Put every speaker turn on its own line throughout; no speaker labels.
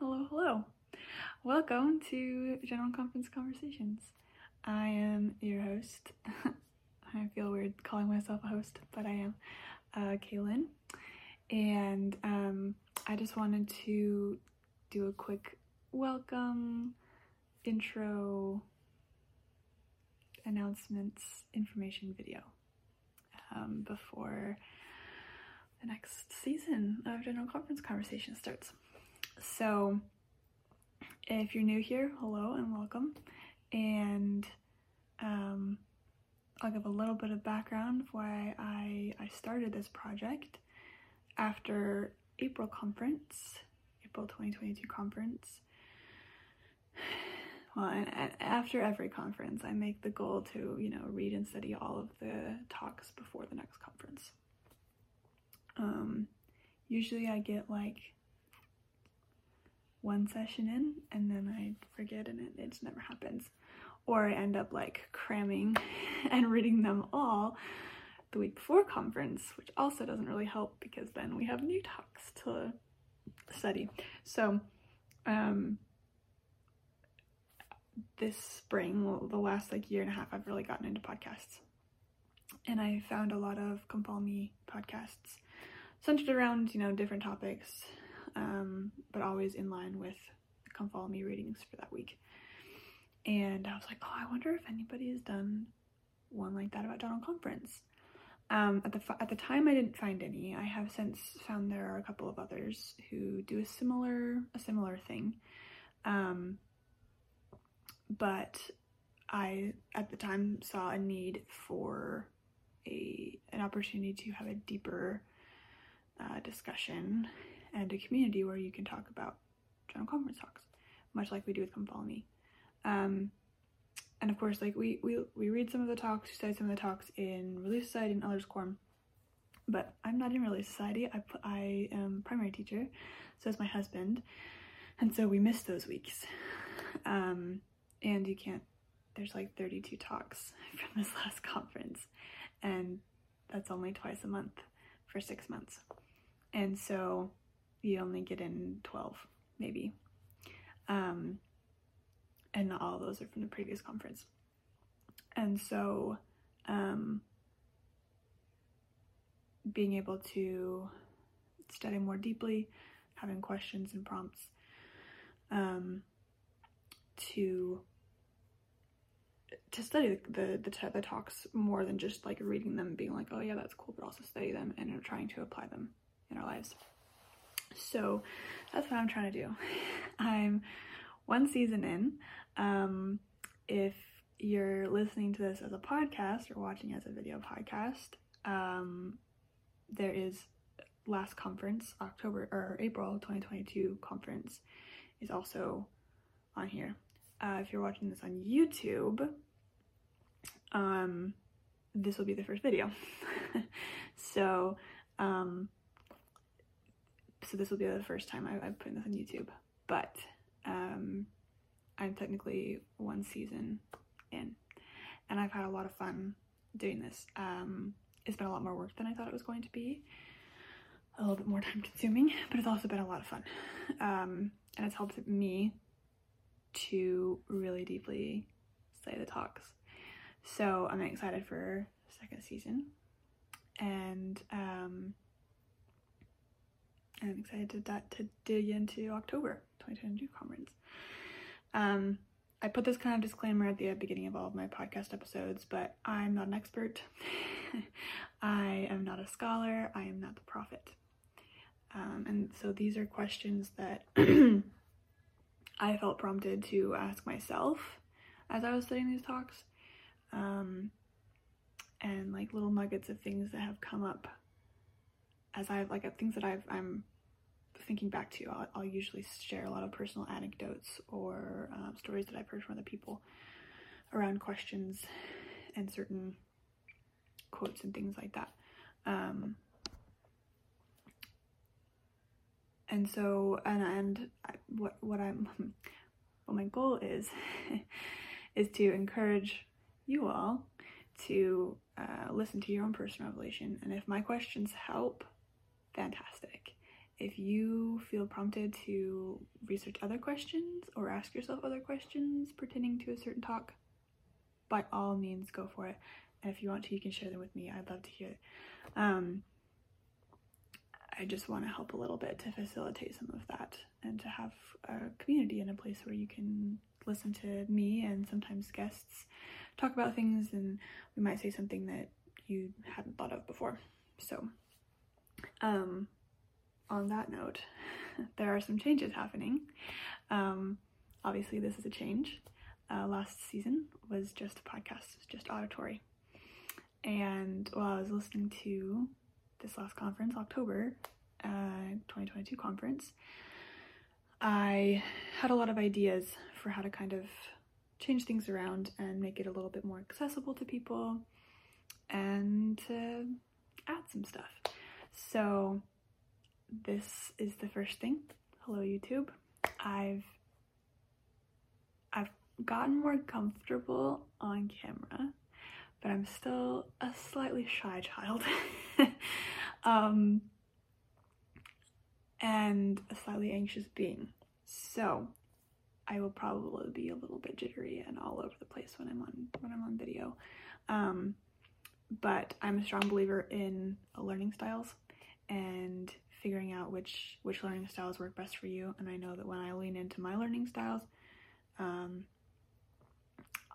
Hello, hello. Welcome to General Conference Conversations. I am your host. I feel weird calling myself a host, but I am uh, Kaylin. And um, I just wanted to do a quick welcome, intro, announcements, information video um, before the next season of General Conference Conversation starts. So, if you're new here, hello and welcome. And um, I'll give a little bit of background of why I, I started this project after April conference, April 2022 conference. Well, and, and after every conference, I make the goal to, you know, read and study all of the talks before the next conference. Um, usually I get like one session in and then I forget and it, it just never happens. Or I end up like cramming and reading them all the week before conference, which also doesn't really help because then we have new talks to study. So, um, this spring, the last like year and a half, I've really gotten into podcasts. And I found a lot of Come Follow Me podcasts centered around, you know, different topics, um, but always in line with the Come Follow Me readings for that week. And I was like, oh, I wonder if anybody has done one like that about General Conference. Um, at the at the time, I didn't find any. I have since found there are a couple of others who do a similar a similar thing, um, but I at the time saw a need for a an opportunity to have a deeper uh, discussion and a community where you can talk about general conference talks, much like we do with Come Follow Me. Um, and of course, like we, we we read some of the talks, we study some of the talks in Relief Society and Elders Quorum, but I'm not in Relief Society. I I am primary teacher, so is my husband, and so we miss those weeks. Um, and you can't. There's like 32 talks from this last conference, and that's only twice a month for six months, and so you only get in 12 maybe. Um, and not all those are from the previous conference. And so um, being able to study more deeply having questions and prompts um, to to study the the, the, the talks more than just like reading them being like oh yeah that's cool but also study them and trying to apply them in our lives so that's what I'm trying to do. I'm one season in. Um, if you're listening to this as a podcast or watching as a video podcast, um, there is last conference, October or April 2022 conference, is also on here. Uh, if you're watching this on YouTube, um, this will be the first video. so, um, so this will be the first time I, am putting this on YouTube, but um, I'm technically one season in, and I've had a lot of fun doing this. Um, it's been a lot more work than I thought it was going to be, a little bit more time consuming, but it's also been a lot of fun, um, and it's helped me to really deeply study the talks. So I'm excited for second season, and um, I'm excited to, to dig into October 2022 conference. Um, I put this kind of disclaimer at the beginning of all of my podcast episodes, but I'm not an expert. I am not a scholar. I am not the prophet. Um, and so these are questions that I felt prompted to ask myself as I was studying these talks. Um, and like little nuggets of things that have come up as I've like things that I've I'm thinking back to, I'll, I'll usually share a lot of personal anecdotes or um, stories that I've heard from other people around questions and certain quotes and things like that. Um, and so, and and I, what what I'm what my goal is is to encourage you all to uh, listen to your own personal revelation, and if my questions help fantastic. If you feel prompted to research other questions or ask yourself other questions pertaining to a certain talk, by all means go for it. And if you want to, you can share them with me. I'd love to hear it. Um, I just want to help a little bit to facilitate some of that and to have a community and a place where you can listen to me and sometimes guests talk about things and we might say something that you hadn't thought of before. So, um, on that note, there are some changes happening. Um, obviously, this is a change. Uh, last season was just a podcast, it was just auditory. And while I was listening to this last conference, October uh, 2022 conference, I had a lot of ideas for how to kind of change things around and make it a little bit more accessible to people and add some stuff. So, this is the first thing. Hello, YouTube. I've I've gotten more comfortable on camera but I'm still a slightly shy child. um, and a slightly anxious being. So I will probably be a little bit jittery and all over the place when I'm on when I'm on video. Um, but I'm a strong believer in learning styles and figuring out which which learning styles work best for you. And I know that when I lean into my learning styles, um,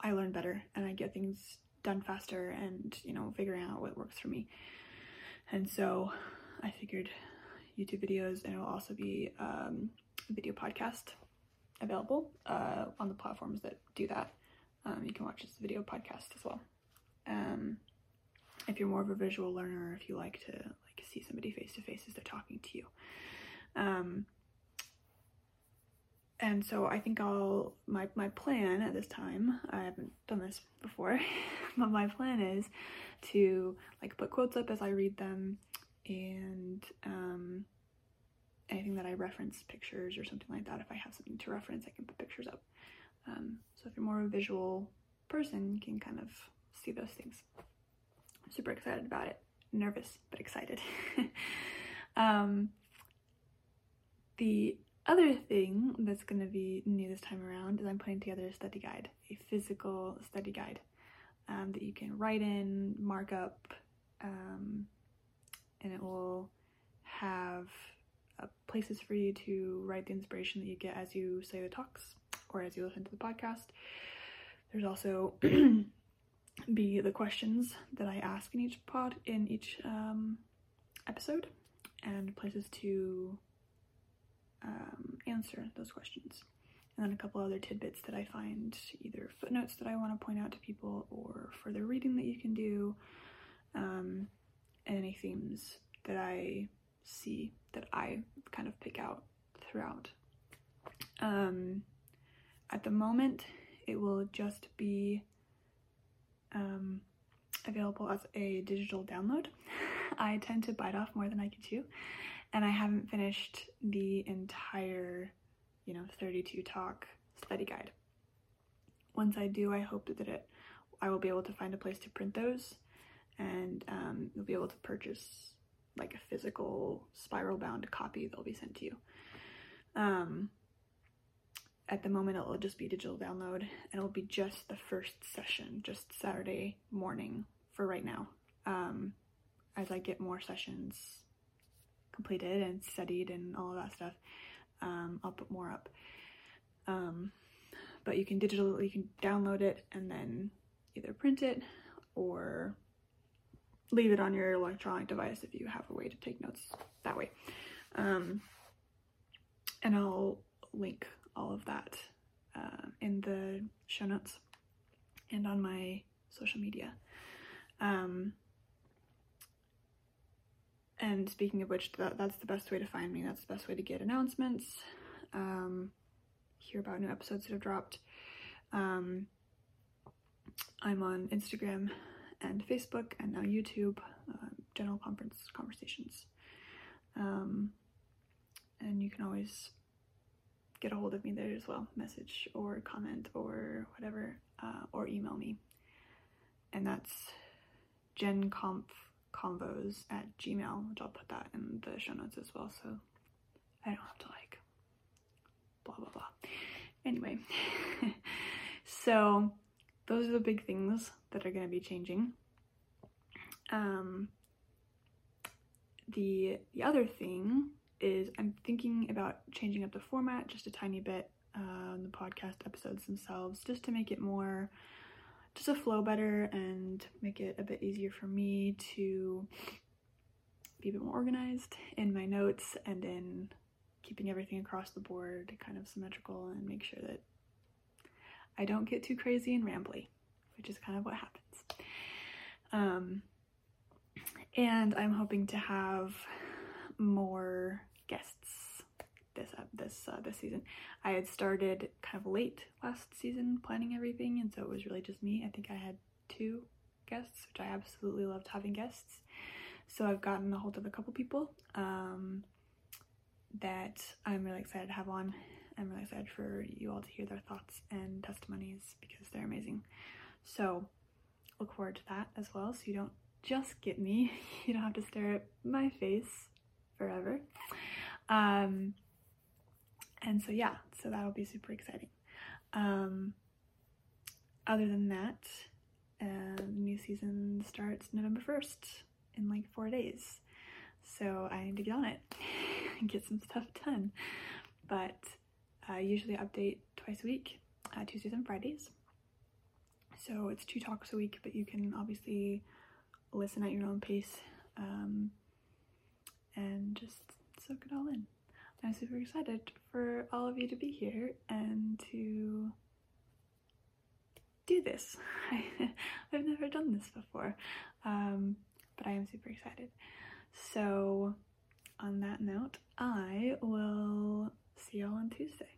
I learn better and I get things done faster and you know figuring out what works for me. And so i figured youtube videos and it will also be um, a video podcast available uh, on the platforms that do that. Um, you can watch this video podcast as well. Um, if you're more of a visual learner if you like to see somebody face to face as they're talking to you um, and so I think I'll my my plan at this time. I haven't done this before, but my plan is to like put quotes up as I read them, and um, anything that I reference pictures or something like that. If I have something to reference, I can put pictures up. Um, so if you're more of a visual person, you can kind of see those things. I'm super excited about it. Nervous but excited. um, the other thing that's going to be new this time around is I'm putting together a study guide, a physical study guide um, that you can write in, mark up, um, and it will have uh, places for you to write the inspiration that you get as you say the talks or as you listen to the podcast. There's also be the questions that I ask in each pod in each um, episode, and places to um, answer those questions. And then a couple other tidbits that I find either footnotes that I want to point out to people or further reading that you can do, um, and any themes that I see that I kind of pick out throughout. Um, at the moment, it will just be um, available as a digital download. I tend to bite off more than I can chew and I haven't finished the entire, you know, 32 talk study guide. Once I do, I hope that it, I will be able to find a place to print those, and um, you'll be able to purchase like a physical spiral bound copy that'll be sent to you. Um, at the moment, it'll just be digital download, and it'll be just the first session, just Saturday morning for right now. Um, as I get more sessions completed and studied and all of that stuff, um, I'll put more up. Um, but you can digital, you can download it and then either print it or leave it on your electronic device if you have a way to take notes that way. Um, and I'll link all of that uh, in the show notes and on my social media. Um, and speaking of which, that, that's the best way to find me. That's the best way to get announcements, um, hear about new episodes that have dropped. Um, I'm on Instagram and Facebook and now YouTube, uh, General Conference Conversations. Um, and you can always get a hold of me there as well, message or comment or whatever, uh, or email me. And that's genconf convos at gmail which i'll put that in the show notes as well so I don't have to like blah blah blah. Anyway, so those are the big things that are going to be changing. Um, the the other thing is I'm thinking about changing up the format just a tiny bit uh, the podcast episodes themselves, just to make it more just a flow better and make it a bit easier for me to be a bit more organized in my notes and in keeping everything across the board kind of symmetrical and make sure that I don't get too crazy and rambly, which is kind of what happens. Um, and I'm hoping to have more guests this uh, this uh, this season. I had started kind of late last season planning everything, and so it was really just me. I think I had two guests, which I absolutely loved having guests. So I've gotten a hold of a couple people um, that I'm really excited to have on. I'm really excited for you all to hear their thoughts and testimonies because they're amazing. So look forward to that as well. So you don't just get me, you don't have to stare at my face forever. Um, and so yeah, so that'll be super exciting. Um, other than that, uh, new season starts November 1st in like four days. So I need to get on it and get some stuff done. But I usually update twice a week, uh, Tuesdays and Fridays. So it's two talks a week, but you can obviously listen at your own pace um, and just soak it all in. I'm super excited for all of you to be here and to do this. I, have never done this before, um, but I am super excited. So, on that note, I will see y'all on Tuesday.